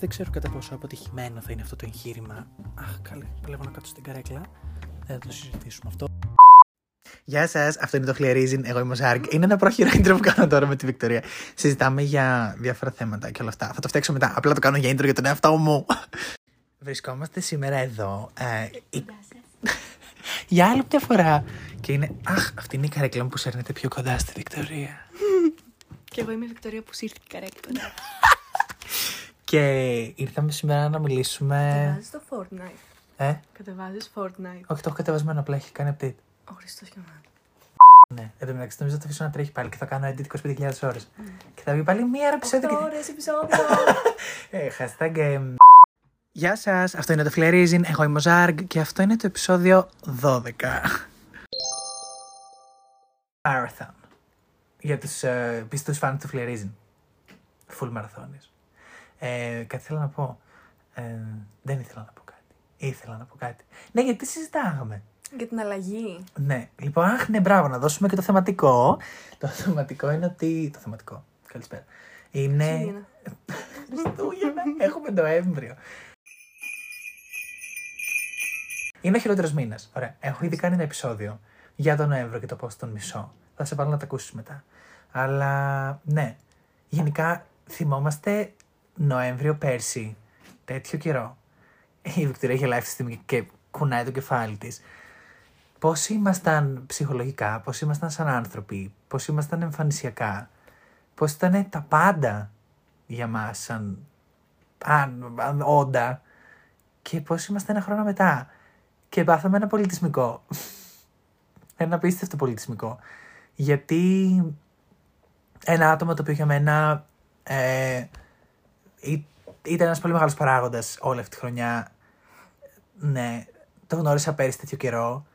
Δεν ξέρω κατά πόσο αποτυχημένο θα είναι αυτό το εγχείρημα. Αχ, καλέ, βλέπω να κάτσω στην καρέκλα. Δεν θα το συζητήσουμε αυτό. Γεια σας, αυτό είναι το Χλιαρίζιν. Εγώ είμαι ο Ζάρκ. Είναι ένα πρόχειρο intro που κάνω τώρα με τη Βικτωρία. Συζητάμε για διάφορα θέματα και όλα αυτά. Θα το φτιάξω μετά. Απλά το κάνω για intro για τον εαυτό μου. Βρισκόμαστε σήμερα εδώ. Ε, η- για άλλη μια φορά. Και είναι. Αχ, αυτή είναι η καρέκλα μου που σέρνεται πιο κοντά στη Βικτωρία. Και εγώ είμαι η Βικτωρία που σύρθηκε η καρέκλα. Και ήρθαμε σήμερα να μιλήσουμε. Κατεβάζεις το Fortnite. Ε, Κατεβάζεις Fortnite. όχι, το έχω κατεβασμένο, απλά έχει κάνει update. Ο Χριστός και ο Μάνα. Ναι, εν τω μεταξύ νομίζω θα το αφήσω να τρέχει πάλι και θα κάνω edit 25.000 ώρες. Και θα βγει πάλι μία ώρα επεισόδιο. Οκτώ Και... ώρες επεισόδιο. Ε, hashtag. ε, Γεια σας, αυτό είναι το Φλερίζιν. Εγώ είμαι ο Ζάργκ και αυτό είναι το επεισόδιο 12. Marathon. Για τους ε, πιστούς φαν του Φλερίζιν. Full μαραθώνιος. Ε, κάτι θέλω να πω. Ε, δεν ήθελα να πω κάτι. Ήθελα να πω κάτι. Ναι, γιατί συζητάγαμε. Για την αλλαγή. Ναι, λοιπόν, αχ, ναι, μπράβο, να δώσουμε και το θεματικό. Το θεματικό είναι ότι. Το θεματικό. Καλησπέρα. Είναι. Χριστούγεννα. Χριστούγεννα. Έχουμε Νοέμβριο. Είναι ο χειρότερος μήνας. Ωραία. Έχω ήδη κάνει ένα επεισόδιο για τον Νοέμβριο και το πώ τον μισώ. Θα σε βάλω να τα ακούσεις μετά. Αλλά ναι. Γενικά θυμόμαστε Νοέμβριο πέρσι. Τέτοιο καιρό. Η Βικτωρία γελάει αυτή τη στιγμή και κουνάει το κεφάλι της. Πώς ήμασταν ψυχολογικά, πώς ήμασταν σαν άνθρωποι, πώς ήμασταν εμφανισιακά, πώς ήταν τα πάντα για μας σαν αν, αν, όντα και πώς είμαστε ένα χρόνο μετά. Και πάθαμε ένα πολιτισμικό. ένα απίστευτο πολιτισμικό. Γιατί ένα άτομο το οποίο για μένα ε, ή- ήταν ένας πολύ μεγάλος παράγοντας όλη αυτή τη χρονιά. Ναι, το γνώρισα πέρυσι τέτοιο καιρό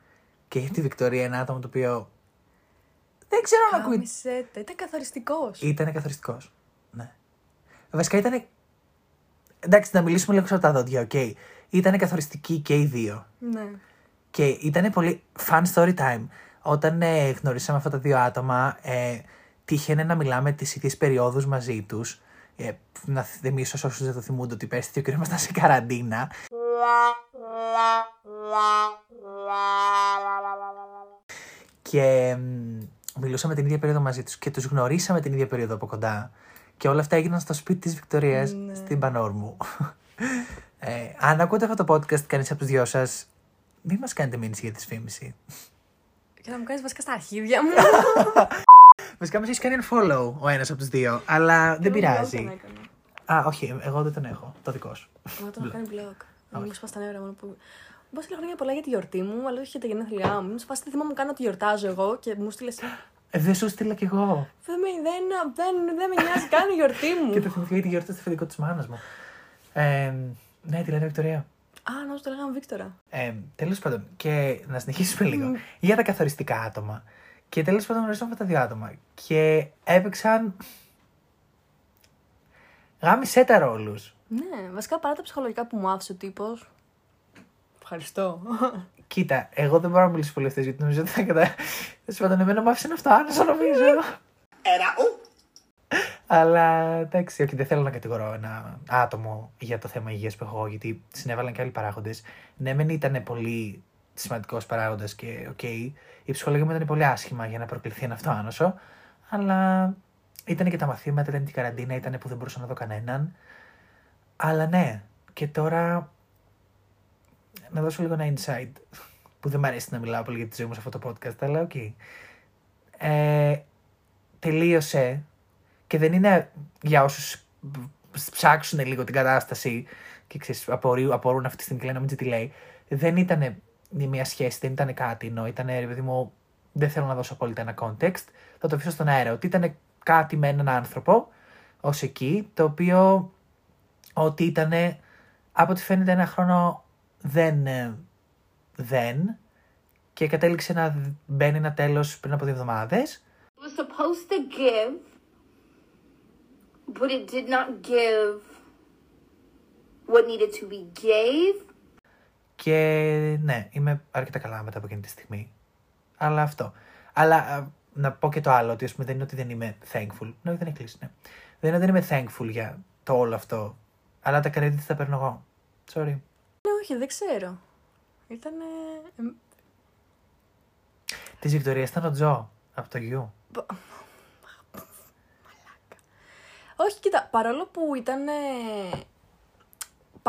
και για τη Βικτωρία ένα άτομο το οποίο δεν ξέρω αν ακούει Κάμισε το. Ήταν καθοριστικός. ήταν καθοριστικός. Ναι. Βασικά ήταν. Εντάξει, να μιλήσουμε λίγο από τα δόντια, οκ. Ήταν καθοριστικοί και οι δύο. Ναι. Και ήταν πολύ fun story time. Όταν ε, γνωρίσαμε αυτά τα δύο άτομα, ε, τύχαινε να μιλάμε τις ίδιες περιόδους μαζί τους. Ε, να θυμίσω σε όσους δεν το θυμούνται ότι πέρσι τέτοιο καιρό ήμασταν σε καραντίνα. Και μ, μιλούσαμε την ίδια περίοδο μαζί τους και τους γνωρίσαμε την ίδια περίοδο από κοντά. Και όλα αυτά έγιναν στο σπίτι της Βικτωρία, Ναι. στην Πανόρμου. ε, αν ακούτε αυτό το podcast, κανείς από τους δυο σας, μην μας κάνετε μήνυση για τη σφήμιση. Και να μου κάνεις βασικά στα αρχίδια μου. Βασικά μα έχεις κάνει unfollow ο ένας από τους δύο, αλλά δεν Εγώ vlog τον πειράζει. έκανα. Α, όχι, εγώ δεν τον έχω. Το δικό σου. Εγώ τον έχω κάνει vlog. Να μου σπάσει τα νεύρα μόνο που. Μου στείλε χρόνια πολλά για τη γιορτή μου, αλλά όχι για τα γενέθλιά μου. Μου σπάσει τη θυμά μου κάνω ότι γιορτάζω εγώ και μου στείλε. Ε, δεν σου στείλα κι εγώ. Δεν με, δεν, δεν, δεν με νοιάζει καν η γιορτή μου. Και το θυμηθήκα γιατί γιορτή στο φοιτικό της μάνας μου. Ε, ναι, τη λένε Βικτωρία. Α, νόμιζα το λέγαμε Βίκτορα. Ε, τέλος πάντων, και να συνεχίσουμε λίγο για τα καθοριστικά άτομα. Και τέλος πάντων γνωρίσαμε αυτά τα δύο άτομα. Και έπαιξαν. Γάμισε τα ρόλους. Ναι, βασικά παρά τα ψυχολογικά που μου άφησε ο τύπος. Ευχαριστώ. Κοίτα, εγώ δεν μπορώ να μιλήσω πολύ αυτές γιατί νομίζω ότι θα κατα. Τέλος πάντων, εμένα μου άφησε αυτοάνοσο νομίζω. Αλλά εντάξει, όχι, δεν θέλω να κατηγορώ ένα άτομο για το θέμα υγείας που έχω εγώ, γιατί συνέβαλαν και άλλοι παράγοντες. Ναι, μεν ήταν πολύ σημαντικός παράγοντας και οκ, η ψυχολογία μου ήταν πολύ άσχημα για να προκληθεί ένα αυτοάνοσο. Αλλά ήταν και τα μαθήματα, ήταν και η καραντίνα, ήταν που δεν μπορούσα να δω κανέναν. Αλλά ναι, και τώρα να δώσω λίγο ένα insight που δεν μου αρέσει να μιλάω πολύ για τη ζωή μου σε αυτό το podcast, αλλά οκ. Ε, τελείωσε και δεν είναι για όσους ψάξουν λίγο την κατάσταση και ξέρεις, απορρίου, απορούν αυτή τη στιγμή και λένε μην τι λέει. Δεν ήταν μια σχέση, δεν ήταν κάτι, ενώ ήταν ρε παιδί μου, δεν θέλω να δώσω απόλυτα ένα context, θα το αφήσω στον αέρα, ότι ήταν κάτι με έναν άνθρωπο ως εκεί, το οποίο ότι ήταν από ό,τι φαίνεται ένα χρόνο δεν, ε, δεν και κατέληξε να μπαίνει ένα τέλος πριν από δύο εβδομάδες. Was supposed to give, but it did not give what needed to be gave. Και ναι, είμαι αρκετά καλά μετά από εκείνη τη στιγμή. Αλλά αυτό. Αλλά α, να πω και το άλλο, ότι ας πούμε, δεν είναι ότι δεν είμαι thankful. Ναι, δεν έχει κλείσει, ναι. Δεν είναι ότι δεν είμαι thankful για το όλο αυτό Αλλά τα credits τα παίρνω εγώ. Sorry. Ναι, όχι, δεν ξέρω. Ήταν. Τη Βικτωρία ήταν ο Τζο από το γιου. Όχι, κοίτα, παρόλο που ήταν ε,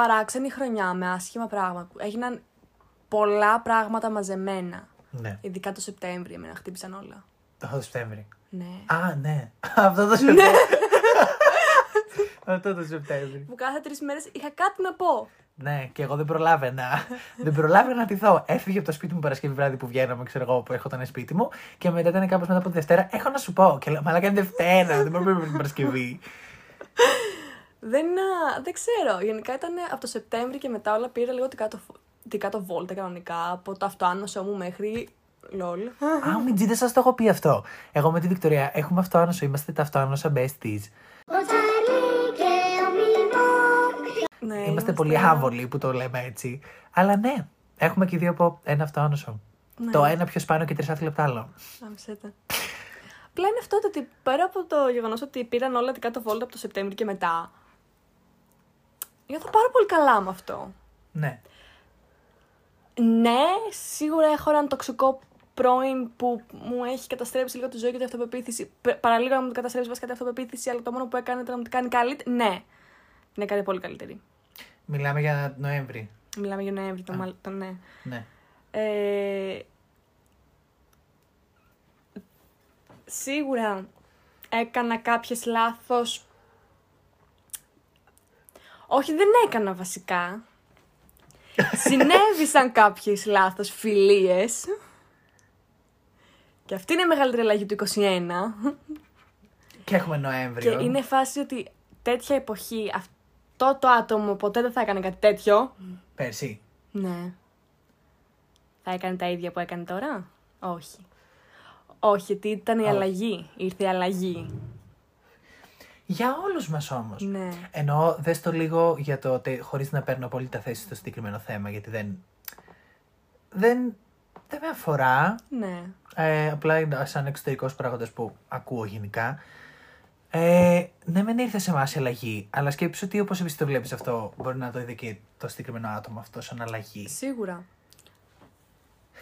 παράξενη χρονιά με άσχημα πράγματα, που έγιναν πολλά πράγματα μαζεμένα. Ναι. Ειδικά το Σεπτέμβριο, εμένα χτύπησαν όλα. Το Σεπτέμβρη. Ναι. Α, ναι. Αυτό το Σεπτέμβρη. Αυτό το Σεπτέμβρη. Που κάθε τρεις μέρες είχα κάτι να πω. Ναι, και εγώ δεν προλάβαινα. δεν προλάβαινα να τη δω. Έφυγε από το σπίτι μου Παρασκευή βράδυ που βγαίναμε, ξέρω εγώ, που έρχονταν σπίτι μου. Και μετά ήταν κάπως μετά από τη Δευτέρα. Έχω να σου πω. Και λέω, Μαλάκα είναι Δευτέρα, δεν μπορούμε την Παρασκευή. Δεν, α, δεν ξέρω. Γενικά ήταν από το Σεπτέμβριο και μετά όλα πήρα λίγο την κάτω, την κάτω βόλτα κανονικά. Από το αυτοάνωσό μου μέχρι. Λολ. Α, μην τζι, δεν σας το έχω πει αυτό. Εγώ με τη Βικτωρία έχουμε αυτοάνωσο, είμαστε τα αυτοάνωσα besties. ναι, Είμαστε πολύ άβολοι που το λέμε έτσι. Αλλά ναι, έχουμε και δύο από ένα αυτοάνωσο. Ναι. Το ένα πιο σπάνιο και τρεις άθλια από το άλλο. Άμεσέτα. Απλά είναι αυτό το ότι πέρα από το γεγονός ότι πήραν όλα την κάτω βόλτα από το Σεπτέμβριο και μετά. Νιώθω πάρα πολύ καλά με αυτό. Ναι. Ναι, σίγουρα έχω έναν τοξικό πρώην που μου έχει καταστρέψει λίγο τη ζωή και την αυτοπεποίθηση. Π- Παραλίγο να μου καταστρέψει βασικά την αυτοπεποίθηση, αλλά το μόνο που έκανε ήταν να μου την κάνει καλύτερη. Ναι, την έκανε πολύ καλύτερη. Μιλάμε για Νοέμβρη. Μιλάμε για Νοέμβρη, το, μάλ- το ναι. Ναι. Ε, σίγουρα έκανα κάποιες λάθος. Όχι, δεν έκανα βασικά. Συνέβησαν κάποιες λάθος φιλίες. Και αυτή είναι η μεγαλύτερη αλλαγή του 21. Και έχουμε Νοέμβριο. Και είναι φάση ότι τέτοια εποχή αυτό το άτομο ποτέ δεν θα έκανε κάτι τέτοιο. Πέρσι. Ναι. Θα έκανε τα ίδια που έκανε τώρα; Όχι. Όχι, γιατί ήταν η Όχι. αλλαγή; Ήρθε η αλλαγή. Για όλους μας όμως. Ναι. Εννοώ, δες το λίγο για το ότι χωρίς να παίρνω πολύ τα θέση στο συγκεκριμένο θέμα, γιατί δεν. Δεν, δεν με αφορά. Ναι. Ε, απλά είναι σαν εξωτερικός παράγοντας που ακούω γενικά. Ε, ναι, μεν ήρθε σε εμάς η αλλαγή, αλλά σκέψου ότι όπως εσύ το βλέπεις αυτό, μπορεί να το είδε και το συγκεκριμένο άτομο αυτό σαν αλλαγή. Σίγουρα.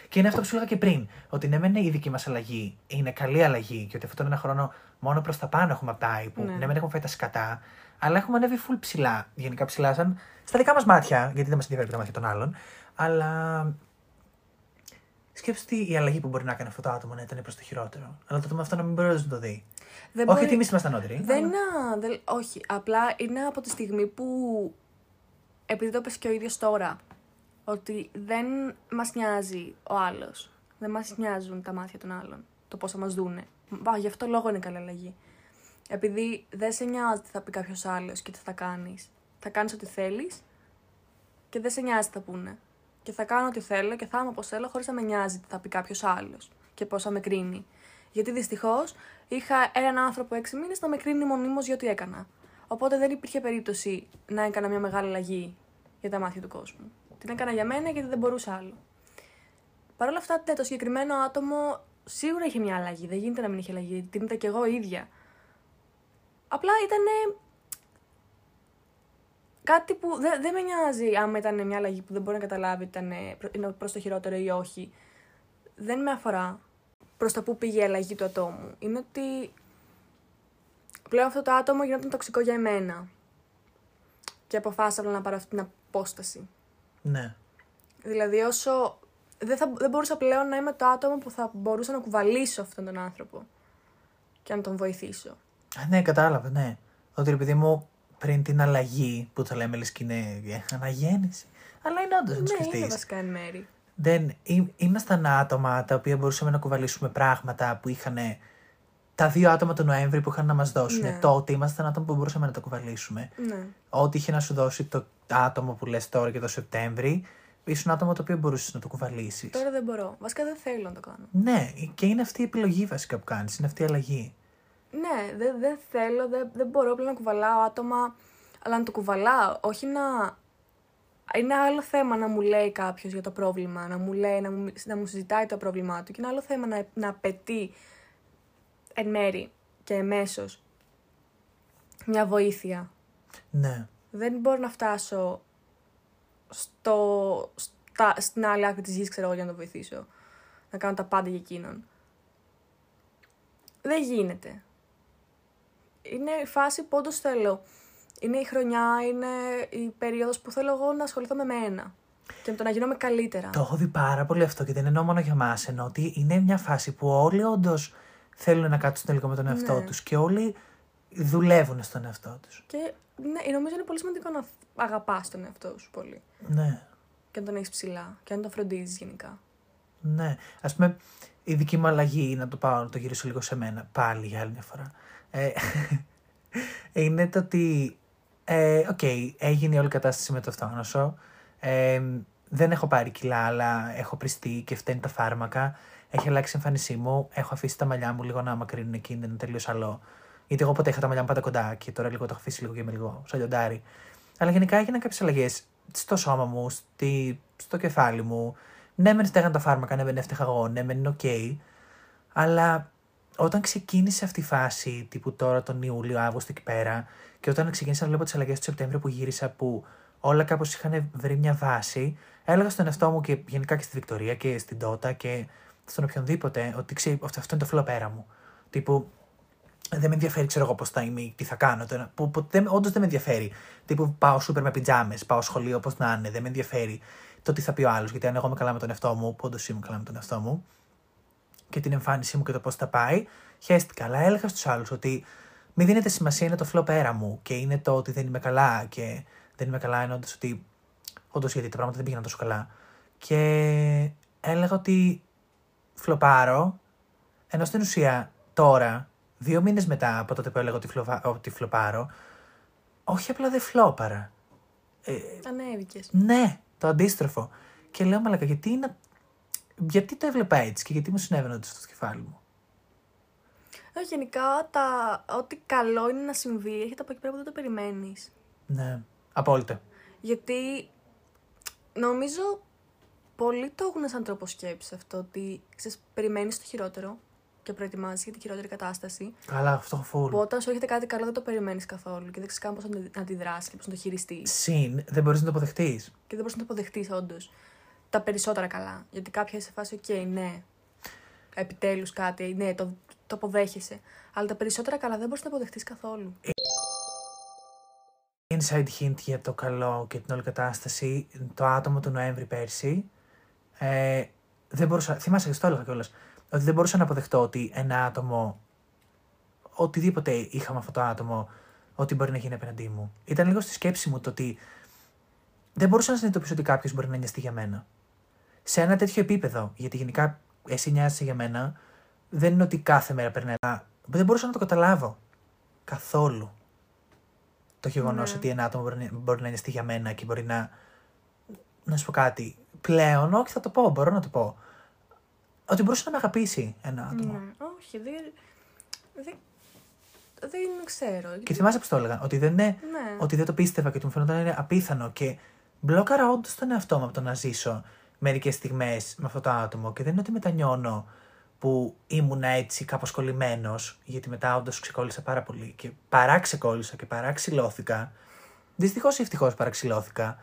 Και είναι αυτό που σου έλεγα και πριν. Ότι ναι, μεν η δική μας αλλαγή είναι καλή αλλαγή και ότι αυτόν τον ένα χρόνο μόνο προς τα πάνω έχουμε πάει. Που Ναι. ναι, μεν έχουμε φάει τα σκατά, αλλά έχουμε ανέβει full ψηλά. Γενικά ψηλά, σαν στα δικά μας μάτια, γιατί δεν μας ενδιαφέρει τα μάτια των άλλων. Αλλά σκέψου ότι η αλλαγή που μπορεί να κάνει αυτό το άτομο να ήταν προς το χειρότερο. Αλλά το άτομο αυτό να μην μπορεί να το δει. Δεν Όχι μπορεί- ότι εμείς ήμασταν νότεροι. Δεν, αλλά- α, δεν- όχι, απλά είναι από τη στιγμή που, επειδή το πες και ο ίδιος τώρα, ότι δεν μας νοιάζει ο άλλος. Δεν μας νοιάζουν τα μάτια των άλλων, το πώς θα μας δούνε. Μπα, γι' αυτό λόγο είναι καλή αλλαγή. Επειδή δεν σε νοιάζει τι θα πει κάποιος άλλος και τι θα κάνεις. Θα κάνεις ό,τι θέλεις και δεν σε νοιάζει τι θα πούνε. Και θα κάνω ό,τι θέλω και θα είμαι όπως θέλω χωρίς να με νοιάζει τι θα πει κάποιος άλλος και πώς θα με κρίνει. Γιατί δυστυχώς είχα έναν άνθρωπο έξι μήνες να με κρίνει μονίμως για ό,τι έκανα. Οπότε δεν υπήρχε περίπτωση να έκανα μια μεγάλη αλλαγή για τα μάτια του κόσμου. Την έκανα για μένα γιατί δεν μπορούσα άλλο. Παρ' όλα αυτά, ναι, το συγκεκριμένο άτομο σίγουρα είχε μια αλλαγή. Δεν γίνεται να μην είχε αλλαγή. γιατί Την είδα κι εγώ ίδια. Απλά ήταν. Κάτι που δεν, δεν με νοιάζει άμα ήταν μια αλλαγή που δεν μπορεί να καταλάβει ήταν είναι προς το χειρότερο ή όχι. Δεν με αφορά προς το που πήγε η αλλαγή του ατόμου. Είναι ότι πλέον αυτό το άτομο γινόταν τοξικό για εμένα. Και αποφάσισα να πάρω αυτή την απόσταση. Ναι. Δηλαδή όσο... Δεν, θα, δεν μπορούσα πλέον να είμαι το άτομο που θα μπορούσα να κουβαλήσω αυτόν τον άνθρωπο. Και να τον βοηθήσω. Α, ναι, κατάλαβα, ναι. Ότι επειδή μου πριν την αλλαγή που θα λέμε λες και είναι ε, αναγέννηση. Αλλά είναι όντως να το ναι, σκεφτείς. είναι βασικά εν μέρη. Δεν, ή- ήμασταν άτομα τα οποία μπορούσαμε να κουβαλήσουμε πράγματα που είχαν τα δύο άτομα του Νοέμβρη που είχαν να μας δώσουν. Ναι. Τότε ήμασταν άτομα που μπορούσαμε να τα κουβαλήσουμε. Ναι. Ό,τι είχε να σου δώσει το άτομο που λες τώρα και το Σεπτέμβρη, ήσουν άτομο το οποίο μπορούσες να το κουβαλήσεις. Τώρα δεν μπορώ. Βασικά δεν θέλω να το κάνω. Ναι, και είναι αυτή η επιλογή βασικά που κάνεις, είναι αυτή η αλλαγή. Ναι, δεν δεν θέλω, δεν, δεν μπορώ πλέον να κουβαλάω άτομα, αλλά να το κουβαλάω, όχι να... Είναι άλλο θέμα να μου λέει κάποιος για το πρόβλημα, να μου λέει, να μου, να μου συζητάει το πρόβλημά του και είναι άλλο θέμα να, να απαιτεί εν μέρη και εμέσως μια βοήθεια. Ναι. Δεν μπορώ να φτάσω στο, στα, στην άλλη άκρη της γης, ξέρω εγώ, για να το βοηθήσω. Να κάνω τα πάντα για εκείνον. Δεν γίνεται. Είναι η φάση που όντως θέλω. Είναι η χρονιά, είναι η περίοδος που θέλω εγώ να ασχοληθώ με μένα. Και με το να γίνομαι καλύτερα. Το έχω δει πάρα πολύ αυτό και δεν εννοώ μόνο για μα. Ενώ ότι είναι μια φάση που όλοι όντως θέλουν να κάτσουν λίγο με τον εαυτό Ναι. τους και όλοι δουλεύουν στον εαυτό τους. Και ναι, νομίζω είναι πολύ σημαντικό να αγαπάς τον εαυτό σου πολύ. Ναι, Και να τον έχεις ψηλά. Και να τον φροντίζεις γενικά. ναι. Ας πούμε, η δική μου αλλαγή, να το πάω να το γυρίσω λίγο σε μένα, πάλι για άλλη μια φορά. Ε, είναι το ότι. Ε, Οκ, έγινε όλη η κατάσταση με το αυτοάνοσο. Ε, δεν έχω πάρει κιλά, αλλά έχω πρηστεί και φταίνει τα φάρμακα. Έχει αλλάξει η εμφάνισή μου. Έχω αφήσει τα μαλλιά μου λίγο να μακρύνουν εκεί, δεν είναι τελείως άλλο. Γιατί εγώ ποτέ είχα τα μαλλιά μου πάντα κοντά και τώρα λίγο το έχω αφήσει λίγο και είμαι λίγο σαν λιοντάρι. Αλλά γενικά έγιναν κάποιες αλλαγές στο σώμα μου, στη, στο κεφάλι μου. Ναι, μεν φταίγαν τα φάρμακα, ναι, μεν έφταιγα εγώ, ναι, μεν είναι οκ. Αλλά όταν ξεκίνησε αυτή η φάση, τύπου τώρα τον Ιούλιο, Αύγουστο εκεί πέρα, και όταν ξεκίνησα να βλέπω τις αλλαγές τον Σεπτέμβριο που γύρισα, που όλα κάπως είχαν βρει μια βάση, έλεγα στον εαυτό μου και γενικά και στη Βικτωρία και στην Τότα και στον οποιονδήποτε, ότι ξέρει, αυτό, αυτό είναι το φλοπέρα μου. Τύπου, δεν με ενδιαφέρει, ξέρω εγώ πώς θα είμαι ή τι θα κάνω. Τώρα, που, που δεν, όντως δεν με ενδιαφέρει. Τύπου πάω σούπερ με πιτζάμες, πάω σχολείο όπω να είναι, δεν με ενδιαφέρει το τι θα πει ο άλλος. Γιατί αν εγώ είμαι καλά με τον εαυτό μου, που όντως είμαι καλά με τον εαυτό μου, και την εμφάνισή μου και το πώς θα πάει, χαίστηκα. Αλλά έλεγα στους άλλους ότι μην δίνετε σημασία, είναι το φλό πέρα μου και είναι το ότι δεν είμαι καλά. Και δεν είμαι καλά εννοώντας ότι όντως γιατί τα πράγματα δεν πήγαιναν τόσο καλά. Και έλεγα ότι φλοπάρω, ενώ στην ουσία τώρα, δύο μήνες μετά από τότε που έλεγα ότι, φλοβα, ότι φλοπάρω, όχι απλά δεν φλόπαρα. Ε, Ανέβηκες. ναι, το αντίστροφο. Και λέω, μαλακα, γιατί, είναι... γιατί το έβλεπα έτσι και γιατί μου συνέβαινε ότι στο κεφάλι μου; Όχι, γενικά τα... ό,τι καλό είναι να συμβεί έρχεται από εκεί πέρα που δεν το περιμένεις. Ναι, απόλυτα. Γιατί νομίζω πολλοί το έχουν σαν τρόπο σκέψης αυτό ότι ξέρεις, περιμένεις το χειρότερο και προετοιμάζεις για τη χειρότερη κατάσταση. Καλά, αυτό έχω Που full. όταν σου έρχεται κάτι καλό δεν το περιμένεις καθόλου και δεν ξέρεις καν πώς να να αντιδράσεις και πώς να το χειριστείς. Συν, δεν μπορείς να το αποδεχτείς. Και δεν μπορείς να το αποδεχτείς όντως. Τα περισσότερα καλά. Γιατί κάποια είσαι σε φάση, οκ, ναι, επιτέλους κάτι, ναι, το, το αποδέχεσαι. Αλλά τα περισσότερα καλά δεν μπορείς να το αποδεχτείς καθόλου. Inside hint για το καλό και την όλη κατάσταση. Το άτομο του Νοέμβρη πέρσι. Ε, δεν μπορούσα, θυμάσαι και το έλεγα κιόλας. Ότι δεν μπορούσα να αποδεχτώ ότι ένα άτομο. Οτιδήποτε είχα με αυτό το άτομο, ότι μπορεί να γίνει απέναντί μου. Ήταν λίγο στη σκέψη μου το ότι δεν μπορούσα να συνειδητοποιήσω ότι κάποιος μπορεί να νοιαστεί για μένα. Σε ένα τέτοιο επίπεδο, γιατί γενικά εσύ νοιάζεσαι για μένα, δεν είναι ότι κάθε μέρα περνάει. αλλά Δεν μπορούσα να το καταλάβω. Καθόλου. Το γεγονός Ναι. ότι ένα άτομο μπορεί, να- μπορεί να νοιαστεί για μένα και μπορεί να. Να σου πω κάτι. Πλέον, όχι, θα το πω, μπορώ να το πω. Ότι μπορούσε να με αγαπήσει ένα άτομο. Ναι, όχι, δεν. Δεν, δεν ξέρω. Και θυμάσαι πώ το έλεγα, ότι δεν, είναι, Ναι. ότι δεν το πίστευα και ότι μου φαίνονταν είναι απίθανο. Και μπλόκαρα όντως τον εαυτό μου από το να ζήσω μερικές στιγμές με αυτό το άτομο. Και δεν είναι ότι μετανιώνω που ήμουν έτσι κάπως κολλημένος, γιατί μετά όντως ξεκόλλησα πάρα πολύ και παράξεκόλλησα και παράξυλώθηκα. Δυστυχώς ή ευτυχώς παραξυλώθηκα.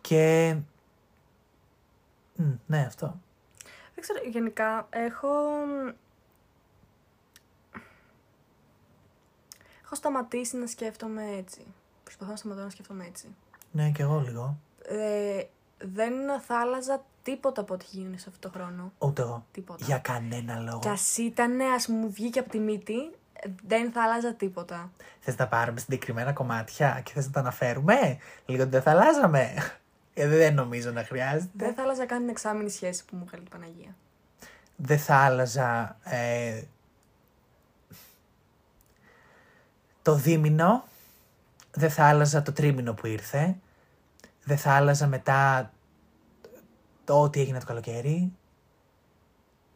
Και. Μ, ναι, αυτό. Δεν ξέρω, γενικά έχω. Έχω σταματήσει να σκέφτομαι έτσι. Προσπαθώ να σταματώ να σκέφτομαι έτσι. Ναι, και εγώ λίγο. Ε, δεν θα άλλαζα τίποτα από ό,τι γίνει σε αυτό το χρόνο. Ούτε εγώ. Τίποτα. Για κανένα λόγο. Κι ας ήταν, ας μου βγήκε από τη μύτη, δεν θα άλλαζα τίποτα. Θες να πάρουμε συγκεκριμένα κομμάτια και θες να τα αναφέρουμε; Λίγο ότι δεν θα αλλάζαμε. Ε, δεν νομίζω να χρειάζεται. Δεν θα άλλαζα καν την εξάμεινη σχέση που μου έκανε η Παναγία. Δεν θα άλλαζα ε, το δίμηνο. Δεν θα άλλαζα το τρίμηνο που ήρθε. Δεν θα άλλαζα μετά το ό,τι έγινε το καλοκαίρι.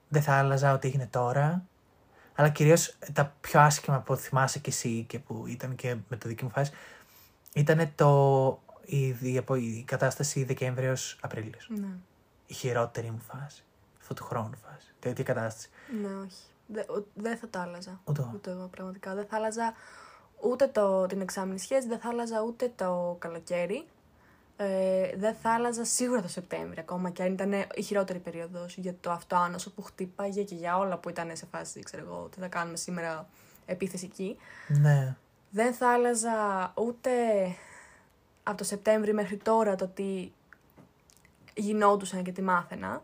Δεν θα άλλαζα ό,τι έγινε τώρα. Αλλά κυρίως τα πιο άσχημα που θυμάσαι κι εσύ και που ήταν και με το δική μου φάση ήταν το, η, η, η κατάσταση Δεκέμβριος-Απρίλιος. Ναι. Η χειρότερη μου φάση. Αυτού του χρόνου φάση. Τέτοια κατάσταση. Ναι, όχι. Δε- ο- Δεν θα τα άλλαζα. Ούτε εγώ. Ούτε εγώ πραγματικά. Δεν θα άλλαζα ούτε το, την εξάμεινη σχέση, δεν θα άλλαζα ούτε το καλοκαίρι. Ε, δεν θα άλλαζα σίγουρα το Σεπτέμβριο ακόμα και αν ήταν η χειρότερη περίοδος για το αυτοάνωσο που χτύπαγε και για όλα που ήταν σε φάση, ξέρω εγώ, τι θα κάνουμε σήμερα επίθεση εκεί. Ναι. Δεν θα άλλαζα ούτε από το Σεπτέμβριο μέχρι τώρα το τι γινόντουσαν και τι μάθαινα.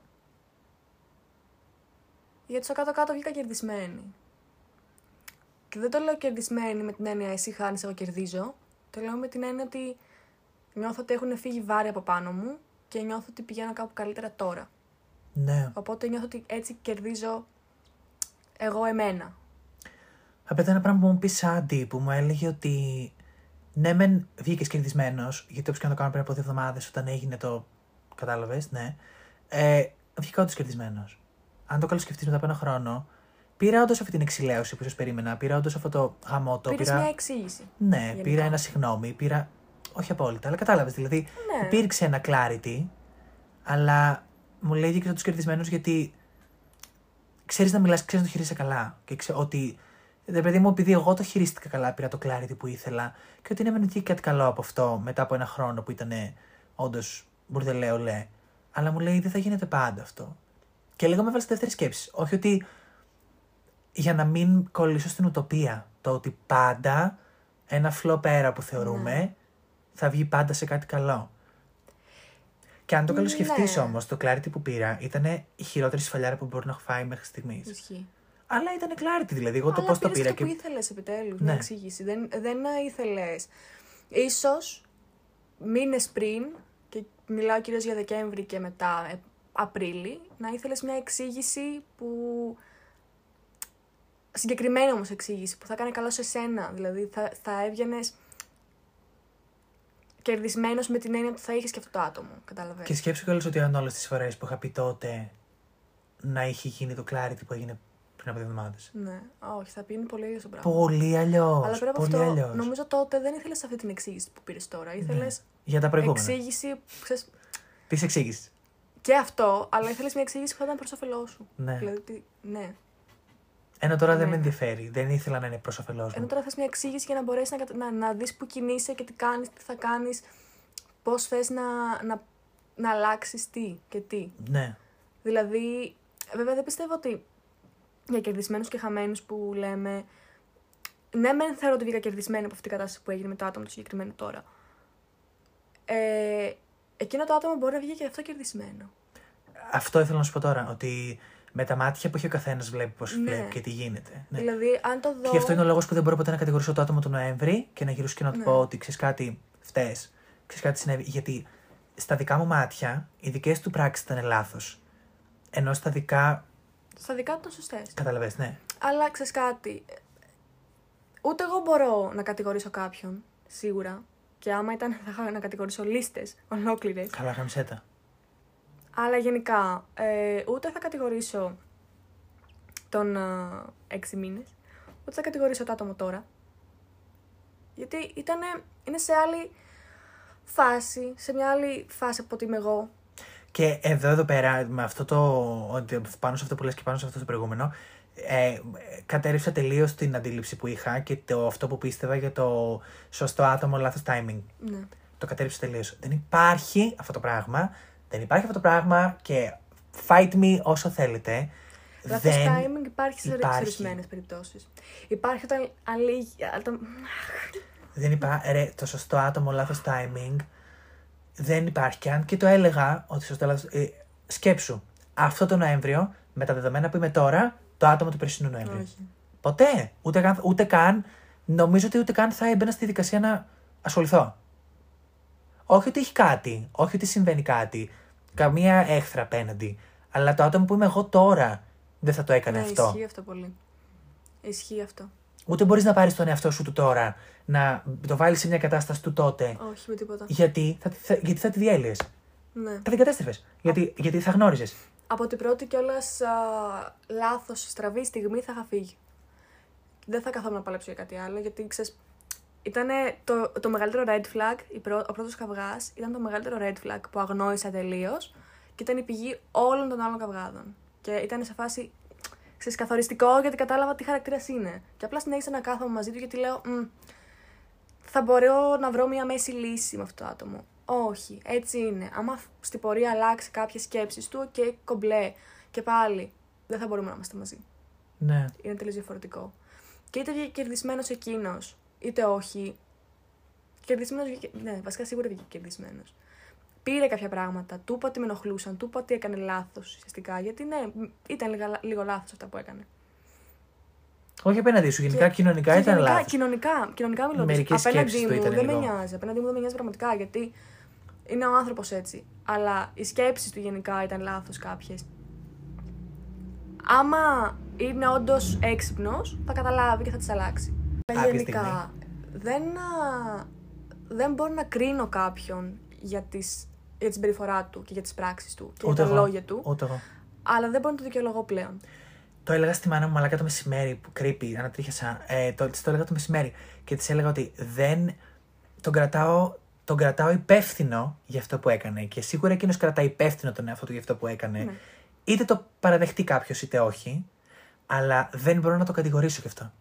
Γιατί στο κάτω-κάτω βγήκα κερδισμένη. Και δεν το λέω κερδισμένη με την έννοια εσύ χάνεις, εγώ κερδίζω. Το λέω με την έννοια ότι νιώθω ότι έχουν φύγει βάρη από πάνω μου και νιώθω ότι πηγαίνω κάπου καλύτερα τώρα. Ναι. Οπότε νιώθω ότι έτσι κερδίζω εγώ εμένα. Απ' ένα πράγμα που μου πεις Σάντι που μου έλεγε ότι ναι, μεν βγήκες κερδισμένο, γιατί όπω και να το κάνω πριν από δύο εβδομάδες όταν έγινε το. Κατάλαβες, ναι. Ε, βγήκα όντως κερδισμένος. Αν το καλοσκεφτεί μετά από ένα χρόνο, πήρα όντως αυτή την εξηλαίωση που σας περίμενα. Πήρα όντως αυτό το γαμότο. Πήρες πήρα... μια εξήγηση. Ναι, γενικά. πήρα ένα συγγνώμη, πήρα. Όχι απόλυτα, αλλά κατάλαβες. Δηλαδή, Ναι. υπήρξε ένα clarity, αλλά μου λέει και του κερδισμένου γιατί ξέρεις να μιλάς, ξέρεις να το χειρίσαι καλά. Και ξέ, ότι. Δε παιδί μου, επειδή εγώ το χειρίστηκα καλά, πήρα το clarity που ήθελα και ότι ναι, μεν βγήκε κάτι καλό από αυτό μετά από ένα χρόνο που ήταν όντως μπουρδελέο, λέ. Αλλά μου λέει δεν θα γίνεται πάντα αυτό. Και λίγο με έβαλε στη δεύτερη σκέψη. Όχι ότι για να μην κολλήσω στην ουτοπία. Το ότι πάντα ένα φλό πέρα που θεωρούμε Ναι. θα βγει πάντα σε κάτι καλό. Και αν το καλοσκεφτεί Ναι. όμως, το clarity που πήρα ήταν η χειρότερη σφαλιάρα που μπορεί να έχω φάει μέχρι στιγμής. Ισχύει. Αλλά ήταν clarity, δηλαδή. Εγώ το Αλλά πώς το πήρες πήρα. και... που ήθελες επιτέλους, Ναι. μια εξήγηση. Δεν, δεν ήθελες. Ίσως μήνες πριν, και μιλάω κυρίως για Δεκέμβρη και μετά ε, Απρίλη, να ήθελες μια εξήγηση που... Συγκεκριμένη όμως εξήγηση που θα κάνει καλό σε σένα. Δηλαδή θα, θα έβγαινες κερδισμένος με την έννοια ότι θα είχες και αυτό το άτομο. Κατάλαβες. Και σκέψου κιόλας ότι αν όλες τις φορές που είχα πει τότε να είχε γίνει το clarity που έγινε πριν από δύο εβδομάδες. Ναι, όχι, θα πει είναι πολύ ίδιο το πράγμα. Πολύ αλλιώ. Αλλά πέρα από Πολύ αυτό, αλλιώς. νομίζω τότε δεν ήθελες αυτή την εξήγηση που πήρες τώρα. Ήθελες Για τα προηγούμενα. εξήγηση. Ξέρεις, Της εξήγησης. και αυτό, αλλά ήθελες μια εξήγηση που θα ήταν προς όφελός σου. Ναι. Δηλαδή, τι- ναι. Ενώ τώρα δεν Ναι. με ενδιαφέρει. Δεν ήθελα να είναι προς όφελός Ενώ μου. τώρα θες μια εξήγηση για να μπορέσεις να, κατα- να, να δεις που κινείσαι και τι κάνεις, τι θα κάνεις, πώς θες να, να, να αλλάξεις τι και τι. Ναι. Δηλαδή, βέβαια δεν πιστεύω ότι για κερδισμένους και χαμένους που λέμε. Ναι, μεν θεωρώ ότι βγήκα κερδισμένη από αυτή την κατάσταση που έγινε με το άτομο το συγκεκριμένο τώρα. Ε, εκείνο το άτομο μπορεί να βγει και αυτό κερδισμένο. Αυτό ήθελα να σου πω τώρα. Ότι με τα μάτια που έχει ο καθένας βλέπει πώς Ναι. βλέπει και τι γίνεται. Ναι. Δηλαδή, αν το δω. Και γι' αυτό είναι ο λόγος που δεν μπορώ ποτέ να κατηγορήσω το άτομο του Νοέμβρη και να γυρίσω και να του Ναι. πω ότι ξέρεις κάτι, φταίει. Ξέρεις κάτι συνέβη. Γιατί στα δικά μου μάτια οι δικές του πράξεις ήταν λάθος. Ενώ στα δικά. Στα δικά του ήταν σωστές. Καταλαβες, ναι. Αλλά ξέρεις κάτι. Ούτε εγώ μπορώ να κατηγορήσω κάποιον, σίγουρα. Και άμα ήταν, θα είχα να κατηγορήσω λίστες ολόκληρες. Καλά, γαμισέτα. Αλλά γενικά, ε, ούτε θα κατηγορήσω τον ε, έξι μήνες, ούτε θα κατηγορήσω το άτομο τώρα. Γιατί ήτανε, είναι σε άλλη φάση, σε μια άλλη φάση από ότι είμαι εγώ. Και εδώ, εδώ πέρα, με αυτό το. ότι πάνω σε αυτό που λες και πάνω σε αυτό το προηγούμενο, ε, κατέρριψα τελείως την αντίληψη που είχα και το, αυτό που πίστευα για το σωστό άτομο, λάθος timing. Ναι. Το κατέρριψα τελείως. Δεν υπάρχει αυτό το πράγμα. Δεν υπάρχει αυτό το πράγμα και fight me όσο θέλετε. Λάθος δεν timing υπάρχει σε υπάρχει. ορισμένες περιπτώσεις. Υπάρχει όταν αλήγει. Όταν... Δεν υπάρχει. Ρε, το σωστό άτομο, λάθος timing. Δεν υπάρχει. Και αν και το έλεγα ότι σωστό λάθο. Ε, σκέψου. Αυτό το Νοέμβριο, με τα δεδομένα που είμαι τώρα, το άτομο του περσινού Νοέμβριου. Όχι. Ποτέ. Ούτε καν, ούτε καν. Νομίζω ότι ούτε καν θα έμπαινα στη δικασία να ασχοληθώ. Όχι ότι έχει κάτι. Όχι ότι συμβαίνει κάτι. Καμία έχθρα απέναντι. Αλλά το άτομο που είμαι εγώ τώρα δεν θα το έκανε Ναι, αυτό. ισχύει αυτό πολύ. Ισχύει αυτό. Ούτε μπορείς να πάρεις τον εαυτό σου του τώρα, να το βάλεις σε μια κατάσταση του τότε. Όχι με τίποτα. Γιατί θα, θα, γιατί θα τη διέλυες. Ναι. Θα την κατέστρεφες. Γιατί, γιατί θα γνώριζες. Από την πρώτη κιόλας λάθος στραβή στιγμή θα είχα φύγει. Δεν θα καθόμουν να παλέψω για κάτι άλλο, γιατί ξέρεις. Ήταν το, το μεγαλύτερο red flag, η πρω- ο πρώτος καυγάς ήταν το μεγαλύτερο red flag που αγνόησα τελείως και ήταν η πηγή όλων των άλλων καυγάδων. Και ήταν σε φάση ξέρεις, καθοριστικό γιατί κατάλαβα τι χαρακτήρας είναι. Και απλά συνέχισα να κάθομαι μαζί του γιατί λέω, «Μμ, θα μπορώ να βρω μια μέση λύση με αυτό το άτομο. Όχι, έτσι είναι. Άμα στην πορεία αλλάξει κάποιες σκέψεις του, και κομπλέ. Και πάλι δεν θα μπορούμε να είμαστε μαζί. Ναι. Είναι τελείως διαφορετικό. Και είτε βγήκε κερδισμένος εκείνος, είτε όχι. Κερδισμένος. Ναι, βασικά σίγουρα βγήκε κερδισμένος. Πήρε κάποια πράγματα, του είπα ότι με ενοχλούσαν, του είπα ότι έκανε λάθος ουσιαστικά. Γιατί ναι, ήταν λίγο, λίγο λάθος αυτά που έκανε. Όχι απέναντί σου, γενικά Και- κοινωνικά και ήταν γενικά, λάθος. Κοινωνικά, κοινωνικά μιλώντα. Μερικές Απέναντί σκέψεις του μου ήταν δεν με λίγο. νοιάζει. Απέναντί μου δεν με νοιάζει πραγματικά γιατί είναι ο άνθρωπος έτσι. Αλλά οι σκέψεις του γενικά ήταν λάθος κάποιες. Άμα είναι όντως έξυπνος, θα καταλάβει και θα τι αλλάξει. Κάποια γενικά, δεν, α, δεν μπορώ να κρίνω κάποιον για, τις, για τη συμπεριφορά του και για τις πράξεις του και Ούτε για τα εγώ. λόγια του, Ούτε εγώ. αλλά δεν μπορώ να το δικαιολογώ πλέον. Το έλεγα στη μάνα μου μαλάκα το μεσημέρι που κρύπη, ανατρίχιασα. Ε, το, της το έλεγα το μεσημέρι και της έλεγα ότι δεν τον κρατάω, τον κρατάω υπεύθυνο για αυτό που έκανε. Και σίγουρα εκείνος κρατάει υπεύθυνο τον εαυτό του για αυτό που έκανε. Ναι. Είτε το παραδεχτεί κάποιος είτε όχι, αλλά δεν μπορώ να το κατηγορήσω γι' αυτό.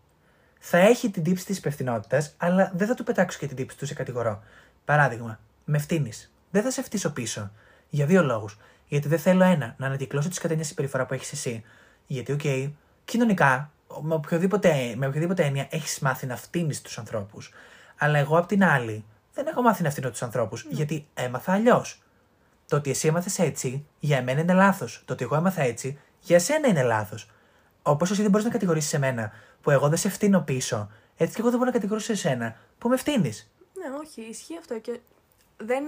Θα έχει την τύψη της υπευθυνότητας, αλλά δεν θα του πετάξω και την τύψη του σε κατηγορώ. Παράδειγμα, με φτύνεις. Δεν θα σε φτύσω πίσω. Για δύο λόγους. Γιατί δεν θέλω ένα, να ανακυκλώσω τη σκατένια συμπεριφορά που έχεις εσύ. Γιατί, οκ, κοινωνικά, με οποιοδήποτε, με οποιοδήποτε έννοια έχεις μάθει να φτύνεις τους ανθρώπους. Αλλά εγώ απ' την άλλη, δεν έχω μάθει να φτύνω τους ανθρώπους, γιατί έμαθα αλλιώς. Το ότι εσύ έμαθες έτσι, για μένα είναι λάθος. Το ότι εγώ έμαθα έτσι, για σένα είναι λάθος. Όπως εσύ δεν μπορείς να κατηγορήσεις εμένα που εγώ δεν σε φτύνω πίσω, έτσι και εγώ δεν μπορώ να κατηγορήσω εσένα που με φτύνεις. Ναι, όχι, ισχύει αυτό και δεν,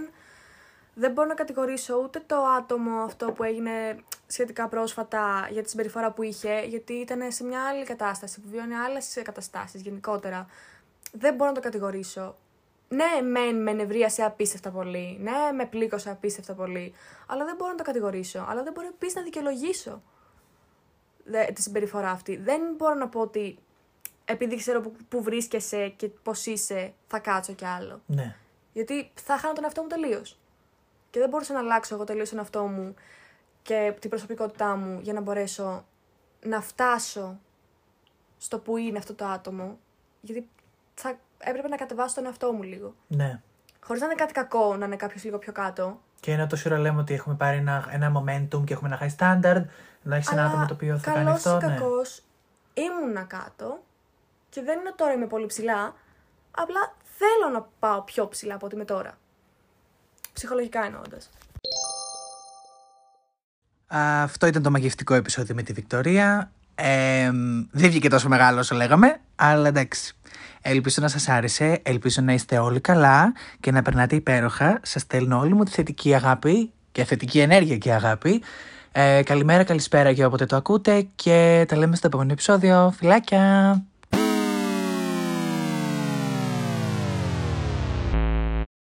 δεν μπορώ να κατηγορήσω ούτε το άτομο αυτό που έγινε σχετικά πρόσφατα για τη συμπεριφορά που είχε, γιατί ήταν σε μια άλλη κατάσταση, που βιώνει άλλες καταστάσεις γενικότερα. Δεν μπορώ να το κατηγορήσω. Ναι, μεν με νευρίασε απίστευτα πολύ. Ναι, με πλήκωσε απίστευτα πολύ. Αλλά δεν μπορώ να το κατηγορήσω. Αλλά δεν μπορώ επίσης να δικαιολογήσω δε- τη συμπεριφορά αυτή. Δεν μπορώ να πω ότι επειδή ξέρω που, που βρίσκεσαι και πώς είσαι, θα κάτσω κι άλλο. Ναι. Γιατί θα χάνω τον εαυτό μου τελείως. Και δεν μπορούσα να αλλάξω εγώ τελείως τον εαυτό μου και την προσωπικότητά μου για να μπορέσω να φτάσω στο που είναι αυτό το άτομο. Γιατί θα έπρεπε να κατεβάσω τον εαυτό μου λίγο. Ναι. Χωρίς να είναι κάτι κακό να είναι κάποιος λίγο πιο κάτω. Και ενώ τόση ώρα λέμε ότι έχουμε πάρει ένα, ένα momentum και έχουμε ένα high standard, να έχεις ένα άτομο το οποίο θα κάνει καλός αυτό. ή Ναι. κακός, ήμουνα κάτω και δεν είναι τώρα είμαι πολύ ψηλά. Απλά θέλω να πάω πιο ψηλά από ό,τι είμαι τώρα. Ψυχολογικά εννοώντας. Αυτό ήταν το μαγευτικό επεισόδιο με τη Βικτωρία. Ε, δεν βγήκε τόσο μεγάλο όσο λέγαμε, αλλά εντάξει. Ελπίζω να σας άρεσε, ελπίζω να είστε όλοι καλά και να περνάτε υπέροχα. Σας στέλνω όλη μου τη θετική αγάπη και θετική ενέργεια και αγάπη. Ε, καλημέρα, καλησπέρα για όποτε το ακούτε και τα λέμε στο επόμενο επεισόδιο. Φιλάκια!